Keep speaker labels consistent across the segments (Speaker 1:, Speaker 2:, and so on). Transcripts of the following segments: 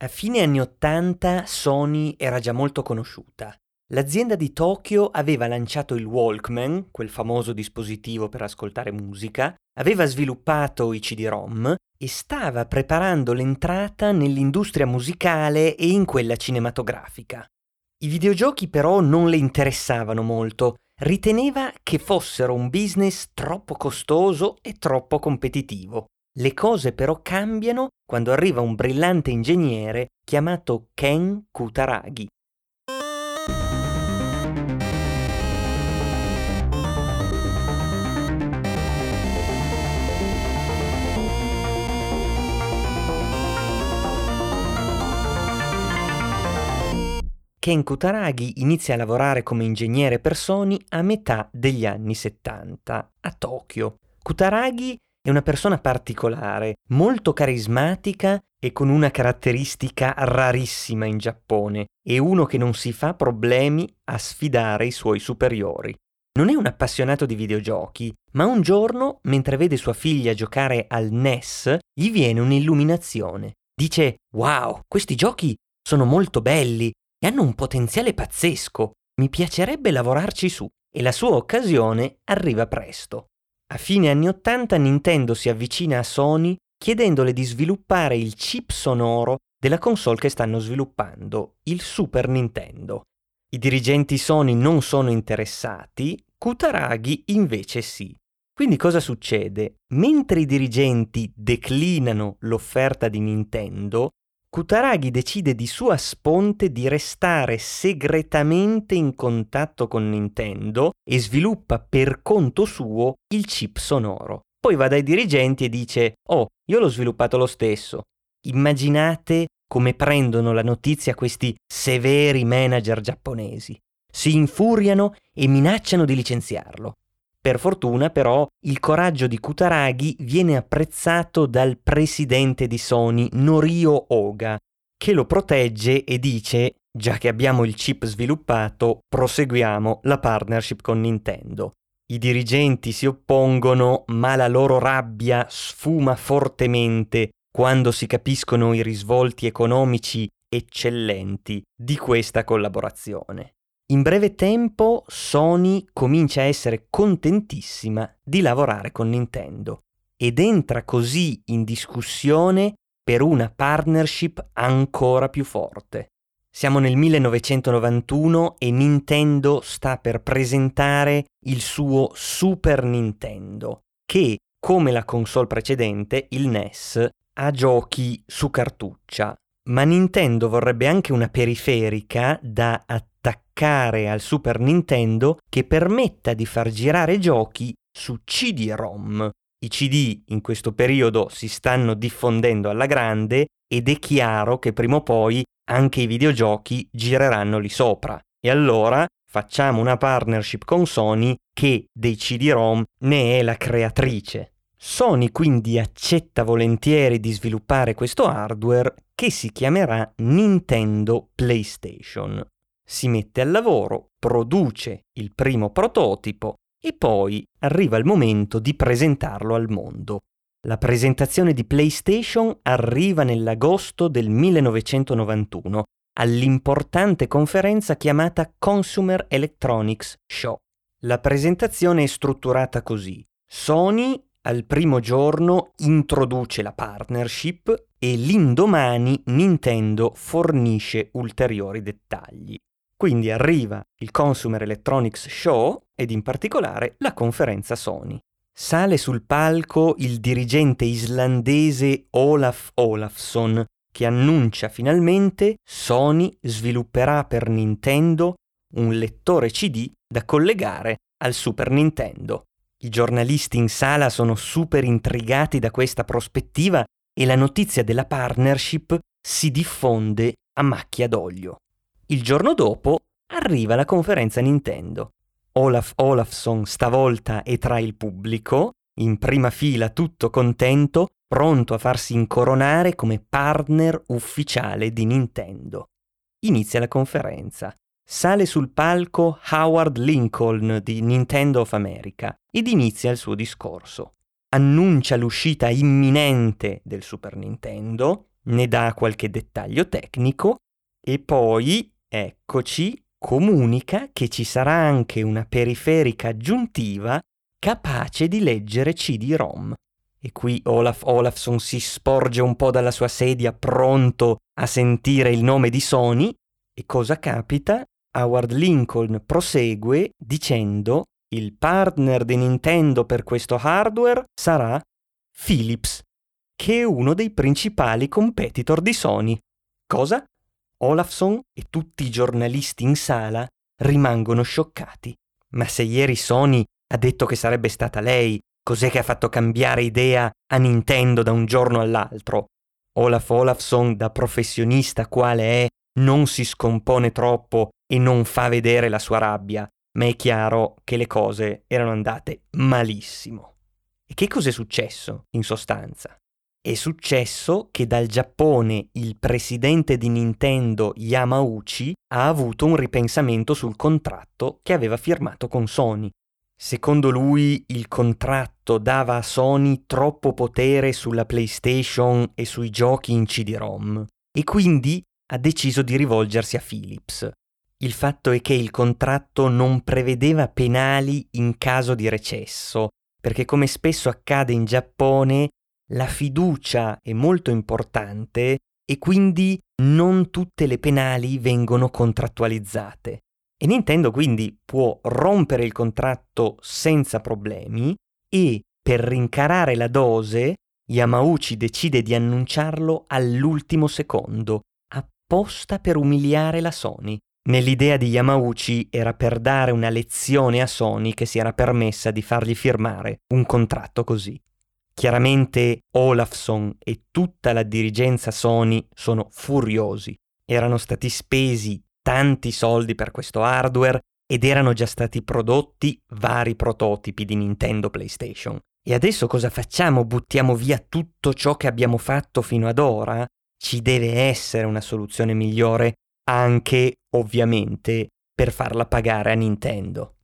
Speaker 1: A fine anni Ottanta Sony era già molto conosciuta. L'azienda di Tokyo aveva lanciato il Walkman, quel famoso dispositivo per ascoltare musica, aveva sviluppato i CD-ROM e stava preparando l'entrata nell'industria musicale e in quella cinematografica. I videogiochi però non le interessavano molto, riteneva che fossero un business troppo costoso e troppo competitivo. Le cose però cambiano quando arriva un brillante ingegnere chiamato Ken Kutaragi. Ken Kutaragi inizia a lavorare come ingegnere per Sony a metà degli anni 70 a Tokyo. Kutaragi è una persona particolare, molto carismatica e con una caratteristica rarissima in Giappone. È uno che non si fa problemi a sfidare i suoi superiori. Non è un appassionato di videogiochi, ma un giorno, mentre vede sua figlia giocare al NES, gli viene un'illuminazione. Dice: Wow, questi giochi sono molto belli, e hanno un potenziale pazzesco. Mi piacerebbe lavorarci su. E la sua occasione arriva presto. A fine anni 80 Nintendo si avvicina a Sony chiedendole di sviluppare il chip sonoro della console che stanno sviluppando, il Super Nintendo. I dirigenti Sony non sono interessati, Kutaragi invece sì. Quindi cosa succede? Mentre i dirigenti declinano l'offerta di Nintendo, Kutaragi decide di sua sponte di restare segretamente in contatto con Nintendo e sviluppa per conto suo il chip sonoro. Poi va dai dirigenti e dice: Oh, io l'ho sviluppato lo stesso. Immaginate come prendono la notizia questi severi manager giapponesi. Si infuriano e minacciano di licenziarlo. Per fortuna, però, il coraggio di Kutaragi viene apprezzato dal presidente di Sony, Norio Oga, che lo protegge e dice, già che abbiamo il chip sviluppato, proseguiamo la partnership con Nintendo. I dirigenti si oppongono, ma la loro rabbia sfuma fortemente quando si capiscono i risvolti economici eccellenti di questa collaborazione. In breve tempo Sony comincia a essere contentissima di lavorare con Nintendo ed entra così in discussione per una partnership ancora più forte. Siamo nel 1991 e Nintendo sta per presentare il suo Super Nintendo, che, come la console precedente, il NES, ha giochi su cartuccia, ma Nintendo vorrebbe anche una periferica da attaccare al Super Nintendo che permetta di far girare giochi su CD-ROM. I CD in questo periodo si stanno diffondendo alla grande ed è chiaro che prima o poi anche i videogiochi gireranno lì sopra. E allora facciamo una partnership con Sony che dei CD-ROM ne è la creatrice. Sony quindi accetta volentieri di sviluppare questo hardware che si chiamerà Nintendo PlayStation. Si mette al lavoro, produce il primo prototipo e poi arriva il momento di presentarlo al mondo. La presentazione di PlayStation arriva nell'agosto del 1991 all'importante conferenza chiamata Consumer Electronics Show. La presentazione è strutturata così. Sony al primo giorno introduce la partnership e l'indomani Nintendo fornisce ulteriori dettagli. Quindi arriva il Consumer Electronics Show ed in particolare la conferenza Sony. Sale sul palco il dirigente islandese Olaf Olafsson che annuncia finalmente Sony svilupperà per Nintendo un lettore CD da collegare al Super Nintendo. I giornalisti in sala sono super intrigati da questa prospettiva e la notizia della partnership si diffonde a macchia d'olio. Il giorno dopo arriva la conferenza Nintendo. Olaf Olafsson stavolta è tra il pubblico, in prima fila tutto contento, pronto a farsi incoronare come partner ufficiale di Nintendo. Inizia la conferenza sale sul palco Howard Lincoln di Nintendo of America ed inizia il suo discorso. Annuncia l'uscita imminente del Super Nintendo, ne dà qualche dettaglio tecnico e poi, eccoci, comunica che ci sarà anche una periferica aggiuntiva capace di leggere CD-ROM. E qui Olaf Olafsson si sporge un po' dalla sua sedia pronto a sentire il nome di Sony e cosa capita? Howard Lincoln prosegue dicendo il partner di Nintendo per questo hardware sarà Philips, che è uno dei principali competitor di Sony. Cosa? Olafson e tutti i giornalisti in sala rimangono scioccati. Ma se ieri Sony ha detto che sarebbe stata lei, cos'è che ha fatto cambiare idea a Nintendo da un giorno all'altro? Olaf Olafson, da professionista quale è, non si scompone troppo e non fa vedere la sua rabbia, ma è chiaro che le cose erano andate malissimo. E che cos'è successo, in sostanza? È successo che dal Giappone il presidente di Nintendo Yamauchi ha avuto un ripensamento sul contratto che aveva firmato con Sony. Secondo lui il contratto dava a Sony troppo potere sulla PlayStation e sui giochi in CD-ROM e quindi ha deciso di rivolgersi a Philips, il fatto è che il contratto non prevedeva penali in caso di recesso, perché come spesso accade in Giappone, la fiducia è molto importante e quindi non tutte le penali vengono contrattualizzate. E Nintendo quindi può rompere il contratto senza problemi e per rincarare la dose Yamauchi decide di annunciarlo all'ultimo secondo, apposta per umiliare la Sony. Nell'idea di Yamauchi era per dare una lezione a Sony che si era permessa di fargli firmare un contratto così. Chiaramente Olafson e tutta la dirigenza Sony sono furiosi. Erano stati spesi tanti soldi per questo hardware ed erano già stati prodotti vari prototipi di Nintendo PlayStation. E adesso cosa facciamo? Buttiamo via tutto ciò che abbiamo fatto fino ad ora? Ci deve essere una soluzione migliore anche ovviamente per farla pagare a Nintendo.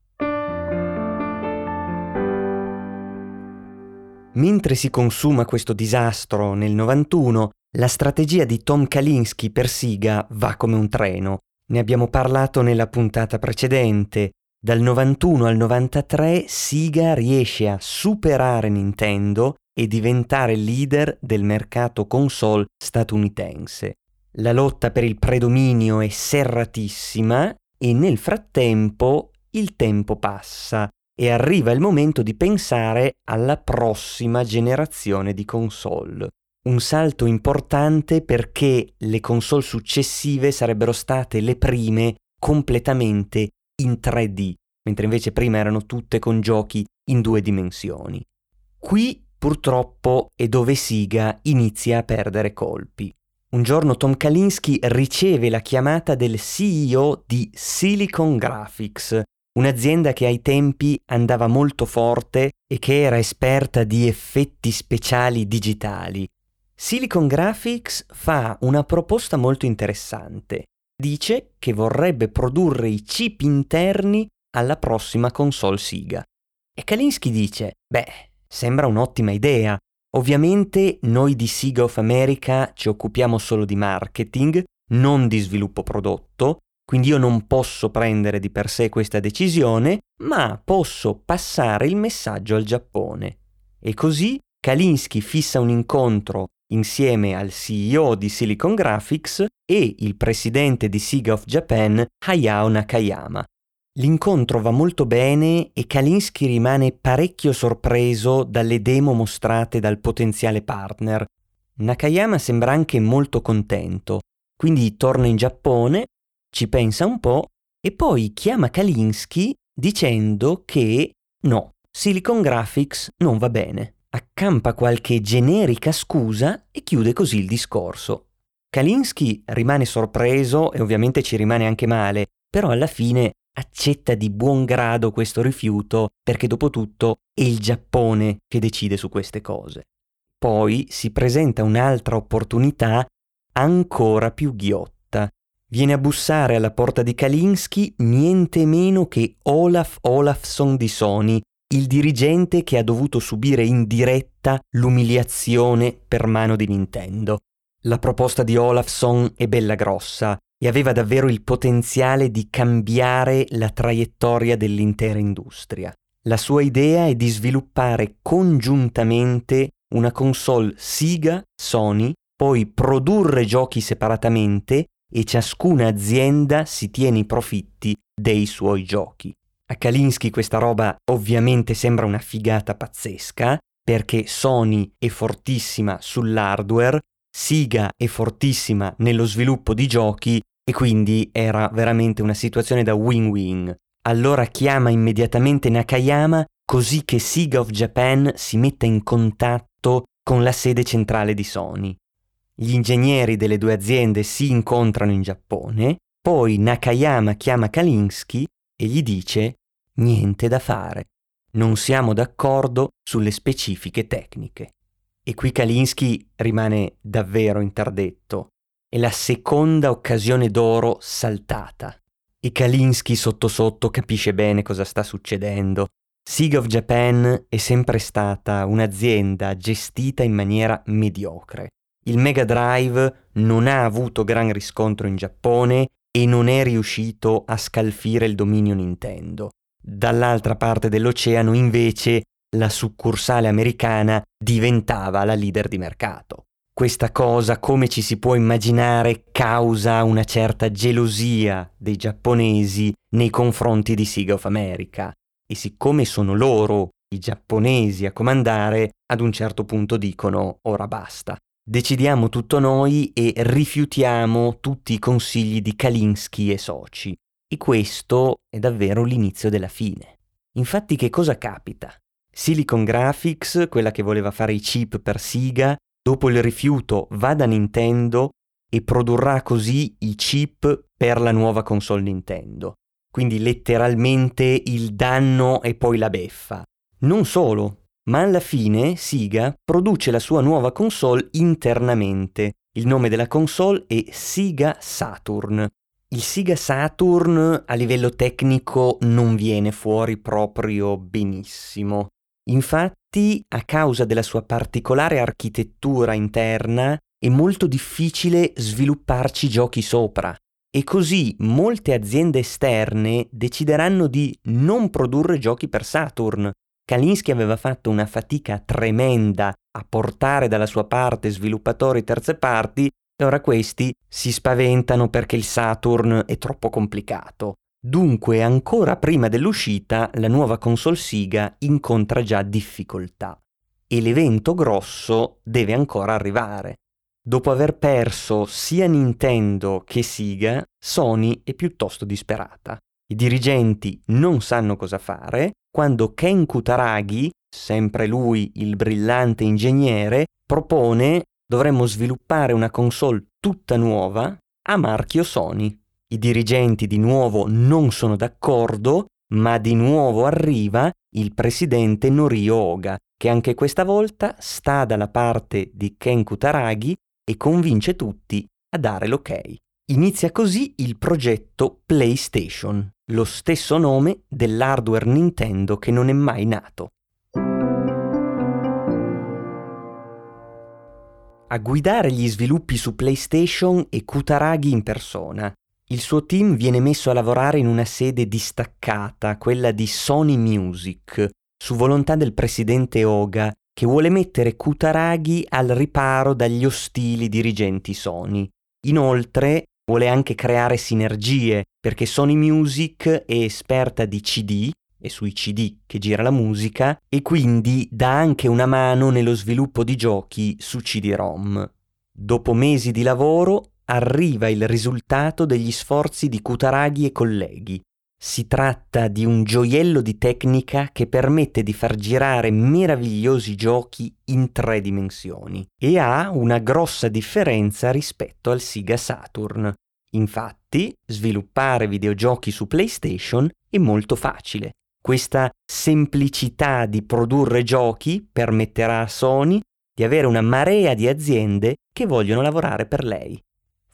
Speaker 1: Mentre si consuma questo disastro nel 91, la strategia di Tom Kalinski per Siga va come un treno. Ne abbiamo parlato nella puntata precedente. Dal 91 al 93 Siga riesce a superare Nintendo e diventare leader del mercato console statunitense. La lotta per il predominio è serratissima e nel frattempo il tempo passa e arriva il momento di pensare alla prossima generazione di console. Un salto importante perché le console successive sarebbero state le prime completamente in 3D, mentre invece prima erano tutte con giochi in due dimensioni. Qui purtroppo è dove Siga inizia a perdere colpi. Un giorno Tom Kalinski riceve la chiamata del CEO di Silicon Graphics, un'azienda che ai tempi andava molto forte e che era esperta di effetti speciali digitali. Silicon Graphics fa una proposta molto interessante. Dice che vorrebbe produrre i chip interni alla prossima console Siga. E Kalinski dice, beh, sembra un'ottima idea, Ovviamente noi di Siga of America ci occupiamo solo di marketing, non di sviluppo prodotto, quindi io non posso prendere di per sé questa decisione, ma posso passare il messaggio al Giappone. E così Kalinski fissa un incontro insieme al CEO di Silicon Graphics e il presidente di Siga of Japan, Hayao Nakayama, L'incontro va molto bene e Kalinski rimane parecchio sorpreso dalle demo mostrate dal potenziale partner. Nakayama sembra anche molto contento, quindi torna in Giappone, ci pensa un po' e poi chiama Kalinski dicendo che no, Silicon Graphics non va bene. Accampa qualche generica scusa e chiude così il discorso. Kalinski rimane sorpreso e ovviamente ci rimane anche male, però alla fine accetta di buon grado questo rifiuto perché dopo tutto è il Giappone che decide su queste cose. Poi si presenta un'altra opportunità ancora più ghiotta. Viene a bussare alla porta di Kalinski niente meno che Olaf Olafsson di Sony, il dirigente che ha dovuto subire in diretta l'umiliazione per mano di Nintendo. La proposta di Olafson è bella grossa e aveva davvero il potenziale di cambiare la traiettoria dell'intera industria. La sua idea è di sviluppare congiuntamente una console Sega, Sony, poi produrre giochi separatamente e ciascuna azienda si tiene i profitti dei suoi giochi. A Kalinsky questa roba ovviamente sembra una figata pazzesca, perché Sony è fortissima sull'hardware, Siga è fortissima nello sviluppo di giochi e quindi era veramente una situazione da win-win. Allora chiama immediatamente Nakayama così che Siga of Japan si metta in contatto con la sede centrale di Sony. Gli ingegneri delle due aziende si incontrano in Giappone, poi Nakayama chiama Kalinsky e gli dice niente da fare, non siamo d'accordo sulle specifiche tecniche. E qui Kalinsky rimane davvero interdetto. È la seconda occasione d'oro saltata. E Kalinsky sotto sotto capisce bene cosa sta succedendo. Sig of Japan è sempre stata un'azienda gestita in maniera mediocre. Il Mega Drive non ha avuto gran riscontro in Giappone e non è riuscito a scalfire il dominio Nintendo. Dall'altra parte dell'oceano invece la succursale americana diventava la leader di mercato. Questa cosa, come ci si può immaginare, causa una certa gelosia dei giapponesi nei confronti di Siga of America. E siccome sono loro, i giapponesi, a comandare, ad un certo punto dicono ora basta. Decidiamo tutto noi e rifiutiamo tutti i consigli di Kalinsky e soci. E questo è davvero l'inizio della fine. Infatti che cosa capita? Silicon Graphics, quella che voleva fare i chip per Siga, dopo il rifiuto va da Nintendo e produrrà così i chip per la nuova console Nintendo. Quindi letteralmente il danno e poi la beffa. Non solo, ma alla fine Siga produce la sua nuova console internamente. Il nome della console è Siga Saturn. Il Siga Saturn a livello tecnico non viene fuori proprio benissimo. Infatti, a causa della sua particolare architettura interna, è molto difficile svilupparci giochi sopra. E così molte aziende esterne decideranno di non produrre giochi per Saturn. Kalinsky aveva fatto una fatica tremenda a portare dalla sua parte sviluppatori terze parti, e ora questi si spaventano perché il Saturn è troppo complicato. Dunque, ancora prima dell'uscita, la nuova console Siga incontra già difficoltà e l'evento grosso deve ancora arrivare. Dopo aver perso sia Nintendo che Siga, Sony è piuttosto disperata. I dirigenti non sanno cosa fare quando Ken Kutaragi, sempre lui il brillante ingegnere, propone dovremmo sviluppare una console tutta nuova a marchio Sony. I dirigenti di nuovo non sono d'accordo, ma di nuovo arriva il presidente Norio Oga, che anche questa volta sta dalla parte di Ken Kutaragi e convince tutti a dare l'ok. Inizia così il progetto PlayStation, lo stesso nome dell'hardware Nintendo che non è mai nato. A guidare gli sviluppi su PlayStation è Kutaragi in persona, il suo team viene messo a lavorare in una sede distaccata, quella di Sony Music, su volontà del presidente Oga, che vuole mettere Kutaragi al riparo dagli ostili dirigenti Sony. Inoltre vuole anche creare sinergie, perché Sony Music è esperta di CD, è sui CD che gira la musica, e quindi dà anche una mano nello sviluppo di giochi su CD-ROM. Dopo mesi di lavoro, arriva il risultato degli sforzi di Kutaragi e colleghi. Si tratta di un gioiello di tecnica che permette di far girare meravigliosi giochi in tre dimensioni e ha una grossa differenza rispetto al Sega Saturn. Infatti, sviluppare videogiochi su PlayStation è molto facile. Questa semplicità di produrre giochi permetterà a Sony di avere una marea di aziende che vogliono lavorare per lei.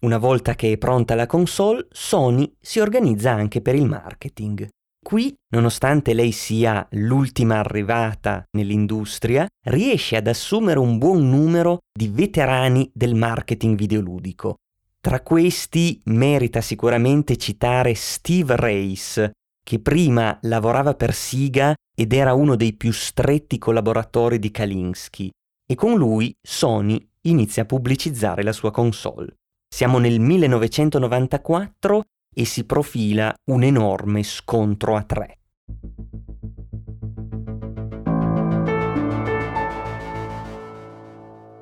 Speaker 1: Una volta che è pronta la console, Sony si organizza anche per il marketing. Qui, nonostante lei sia l'ultima arrivata nell'industria, riesce ad assumere un buon numero di veterani del marketing videoludico. Tra questi merita sicuramente citare Steve Race, che prima lavorava per Siga ed era uno dei più stretti collaboratori di Kalinsky, e con lui Sony inizia a pubblicizzare la sua console. Siamo nel 1994 e si profila un enorme scontro a tre.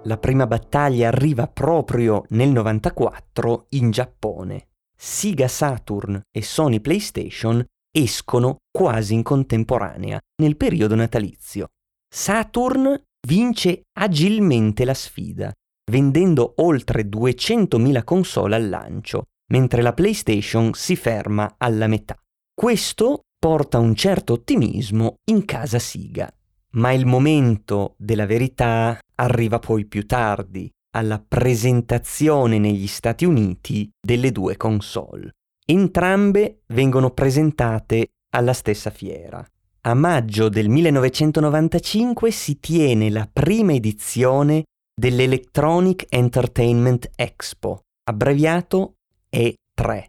Speaker 1: La prima battaglia arriva proprio nel 94 in Giappone. Sega Saturn e Sony PlayStation escono quasi in contemporanea, nel periodo natalizio. Saturn vince agilmente la sfida, vendendo oltre 200.000 console al lancio, mentre la PlayStation si ferma alla metà. Questo porta un certo ottimismo in casa Siga, ma il momento della verità arriva poi più tardi, alla presentazione negli Stati Uniti delle due console. Entrambe vengono presentate alla stessa fiera. A maggio del 1995 si tiene la prima edizione dell'Electronic Entertainment Expo, abbreviato e3.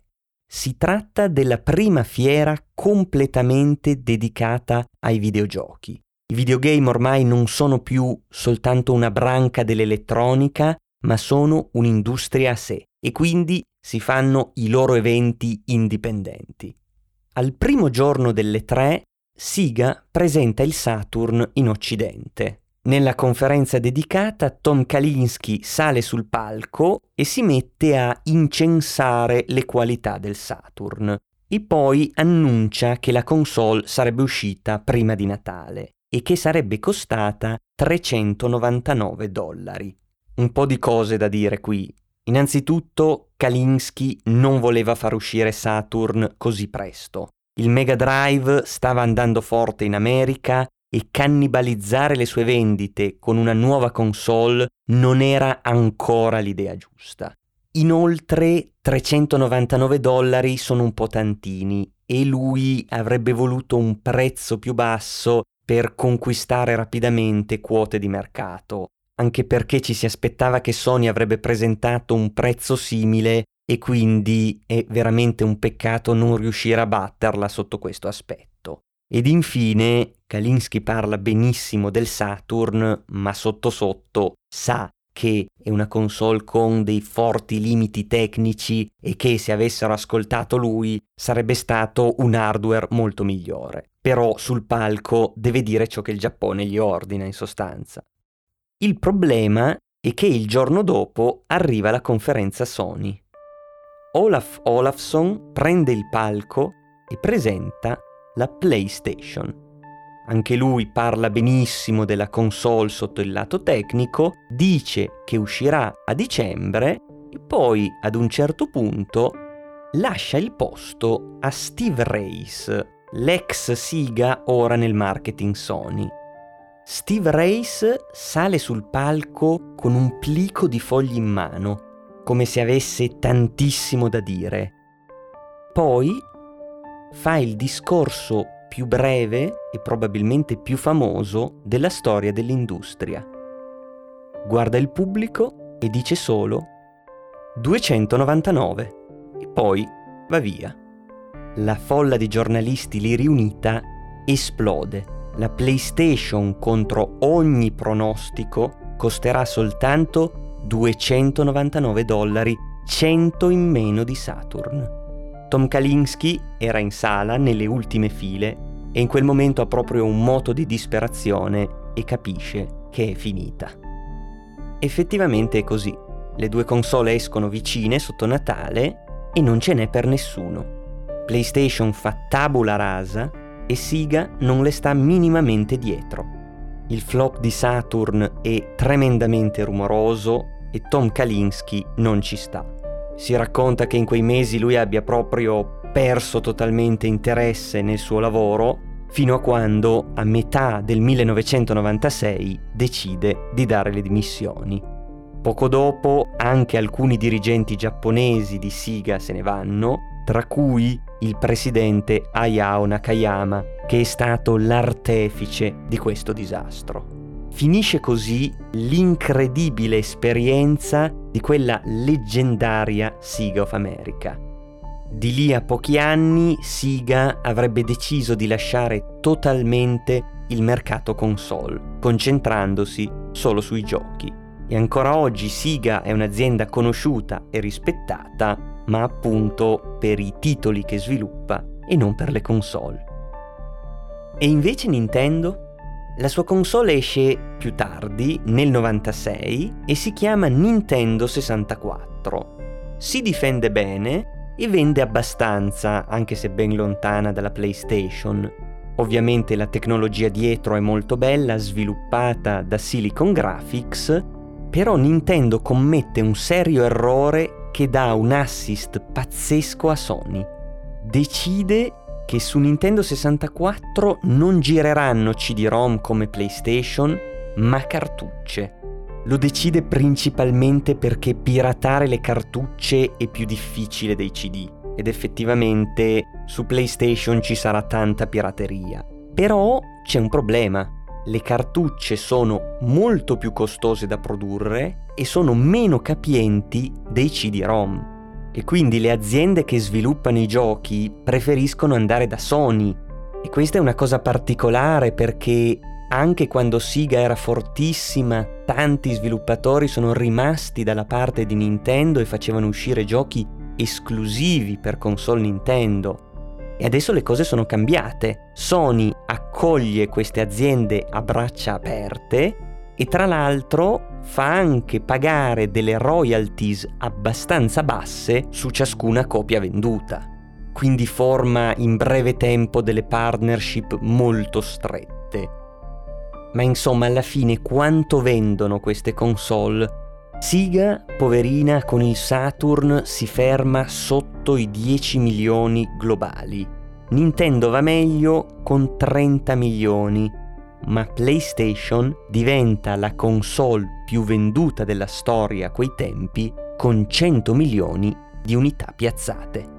Speaker 1: Si tratta della prima fiera completamente dedicata ai videogiochi. I videogame ormai non sono più soltanto una branca dell'elettronica, ma sono un'industria a sé e quindi si fanno i loro eventi indipendenti. Al primo giorno delle tre, Siga presenta il Saturn in Occidente. Nella conferenza dedicata, Tom Kalinski sale sul palco e si mette a incensare le qualità del Saturn e poi annuncia che la console sarebbe uscita prima di Natale e che sarebbe costata 399 dollari. Un po' di cose da dire qui. Innanzitutto, Kalinski non voleva far uscire Saturn così presto. Il Mega Drive stava andando forte in America e cannibalizzare le sue vendite con una nuova console non era ancora l'idea giusta. Inoltre 399 dollari sono un po' tantini e lui avrebbe voluto un prezzo più basso per conquistare rapidamente quote di mercato, anche perché ci si aspettava che Sony avrebbe presentato un prezzo simile e quindi è veramente un peccato non riuscire a batterla sotto questo aspetto. Ed infine Kalinski parla benissimo del Saturn, ma sotto sotto sa che è una console con dei forti limiti tecnici e che se avessero ascoltato lui sarebbe stato un hardware molto migliore. Però sul palco deve dire ciò che il Giappone gli ordina in sostanza. Il problema è che il giorno dopo arriva la conferenza Sony. Olaf Olafsson prende il palco e presenta la PlayStation. Anche lui parla benissimo della console sotto il lato tecnico, dice che uscirà a dicembre e poi ad un certo punto lascia il posto a Steve Race, l'ex Siga ora nel marketing Sony. Steve Race sale sul palco con un plico di fogli in mano, come se avesse tantissimo da dire. Poi fa il discorso più breve e probabilmente più famoso della storia dell'industria. Guarda il pubblico e dice solo 299 e poi va via. La folla di giornalisti lì riunita esplode. La PlayStation contro ogni pronostico costerà soltanto 299 dollari, 100 in meno di Saturn. Tom Kalinski era in sala nelle ultime file e in quel momento ha proprio un moto di disperazione e capisce che è finita. Effettivamente è così. Le due console escono vicine sotto Natale e non ce n'è per nessuno. PlayStation fa tabula rasa e Siga non le sta minimamente dietro. Il flop di Saturn è tremendamente rumoroso e Tom Kalinski non ci sta. Si racconta che in quei mesi lui abbia proprio perso totalmente interesse nel suo lavoro fino a quando, a metà del 1996, decide di dare le dimissioni. Poco dopo anche alcuni dirigenti giapponesi di Siga se ne vanno, tra cui il presidente Hayao Nakayama, che è stato l'artefice di questo disastro. Finisce così l'incredibile esperienza di quella leggendaria Siga of America. Di lì a pochi anni Siga avrebbe deciso di lasciare totalmente il mercato console, concentrandosi solo sui giochi. E ancora oggi Siga è un'azienda conosciuta e rispettata, ma appunto per i titoli che sviluppa e non per le console. E invece Nintendo? La sua console esce più tardi, nel 96, e si chiama Nintendo 64. Si difende bene e vende abbastanza, anche se ben lontana dalla PlayStation. Ovviamente la tecnologia dietro è molto bella, sviluppata da Silicon Graphics, però Nintendo commette un serio errore che dà un assist pazzesco a Sony. Decide che su Nintendo 64 non gireranno CD-ROM come PlayStation, ma cartucce. Lo decide principalmente perché piratare le cartucce è più difficile dei CD ed effettivamente su PlayStation ci sarà tanta pirateria. Però c'è un problema. Le cartucce sono molto più costose da produrre e sono meno capienti dei CD-ROM e quindi le aziende che sviluppano i giochi preferiscono andare da Sony. E questa è una cosa particolare perché anche quando Siga era fortissima, tanti sviluppatori sono rimasti dalla parte di Nintendo e facevano uscire giochi esclusivi per console Nintendo. E adesso le cose sono cambiate. Sony accoglie queste aziende a braccia aperte e tra l'altro fa anche pagare delle royalties abbastanza basse su ciascuna copia venduta. Quindi forma in breve tempo delle partnership molto strette. Ma insomma, alla fine quanto vendono queste console? Siga, poverina, con il Saturn si ferma sotto i 10 milioni globali. Nintendo va meglio con 30 milioni ma PlayStation diventa la console più venduta della storia a quei tempi con 100 milioni di unità piazzate.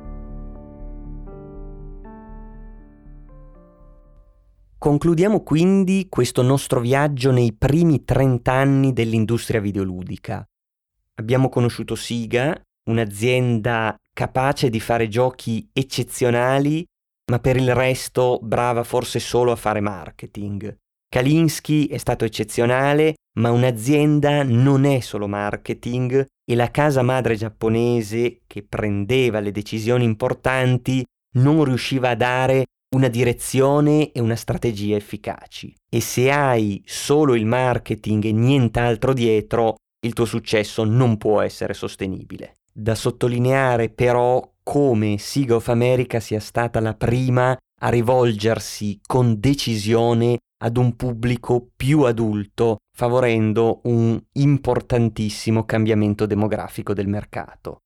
Speaker 1: Concludiamo quindi questo nostro viaggio nei primi 30 anni dell'industria videoludica. Abbiamo conosciuto Siga, un'azienda capace di fare giochi eccezionali, ma per il resto brava forse solo a fare marketing. Kalinsky è stato eccezionale, ma un'azienda non è solo marketing e la casa madre giapponese, che prendeva le decisioni importanti, non riusciva a dare una direzione e una strategia efficaci. E se hai solo il marketing e nient'altro dietro, il tuo successo non può essere sostenibile. Da sottolineare però come Siga of America sia stata la prima a rivolgersi con decisione ad un pubblico più adulto, favorendo un importantissimo cambiamento demografico del mercato.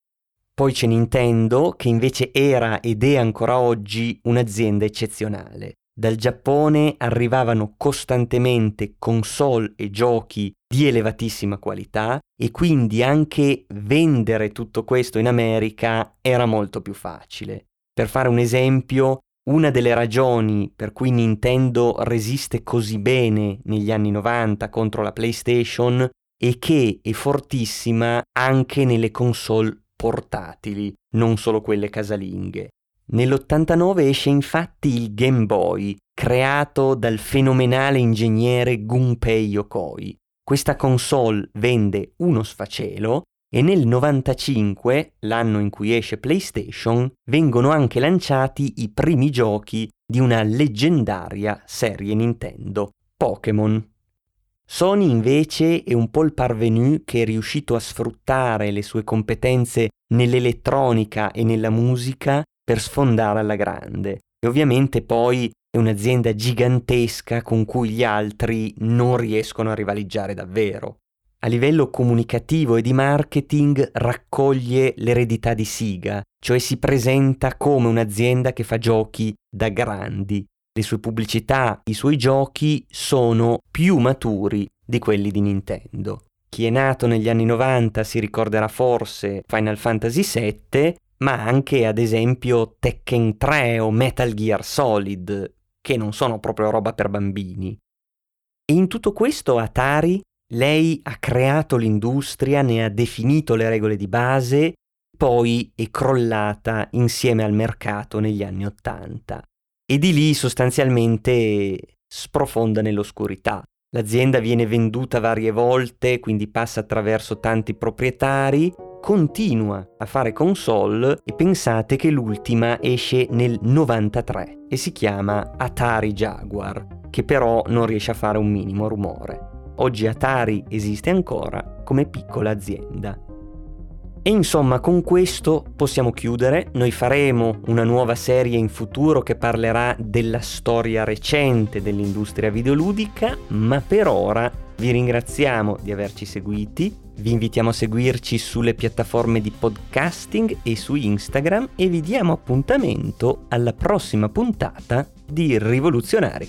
Speaker 1: Poi c'è Nintendo, che invece era ed è ancora oggi un'azienda eccezionale. Dal Giappone arrivavano costantemente console e giochi di elevatissima qualità e quindi anche vendere tutto questo in America era molto più facile. Per fare un esempio, una delle ragioni per cui Nintendo resiste così bene negli anni 90 contro la PlayStation è che è fortissima anche nelle console portatili, non solo quelle casalinghe. Nell'89 esce infatti il Game Boy, creato dal fenomenale ingegnere Gunpei Yokoi. Questa console vende uno sfacelo e nel 95, l'anno in cui esce PlayStation, vengono anche lanciati i primi giochi di una leggendaria serie Nintendo, Pokémon. Sony invece è un po' il parvenu che è riuscito a sfruttare le sue competenze nell'elettronica e nella musica per sfondare alla grande. E ovviamente poi è un'azienda gigantesca con cui gli altri non riescono a rivaleggiare davvero a livello comunicativo e di marketing raccoglie l'eredità di Siga, cioè si presenta come un'azienda che fa giochi da grandi. Le sue pubblicità, i suoi giochi sono più maturi di quelli di Nintendo. Chi è nato negli anni 90 si ricorderà forse Final Fantasy VII, ma anche ad esempio Tekken 3 o Metal Gear Solid, che non sono proprio roba per bambini. E in tutto questo Atari, lei ha creato l'industria, ne ha definito le regole di base, poi è crollata insieme al mercato negli anni Ottanta. E di lì sostanzialmente sprofonda nell'oscurità. L'azienda viene venduta varie volte, quindi passa attraverso tanti proprietari, continua a fare console e pensate che l'ultima esce nel 93 e si chiama Atari Jaguar, che però non riesce a fare un minimo rumore. Oggi Atari esiste ancora come piccola azienda. E insomma, con questo possiamo chiudere. Noi faremo una nuova serie in futuro che parlerà della storia recente dell'industria videoludica, ma per ora vi ringraziamo di averci seguiti. Vi invitiamo a seguirci sulle piattaforme di podcasting e su Instagram e vi diamo appuntamento alla prossima puntata di Rivoluzionari.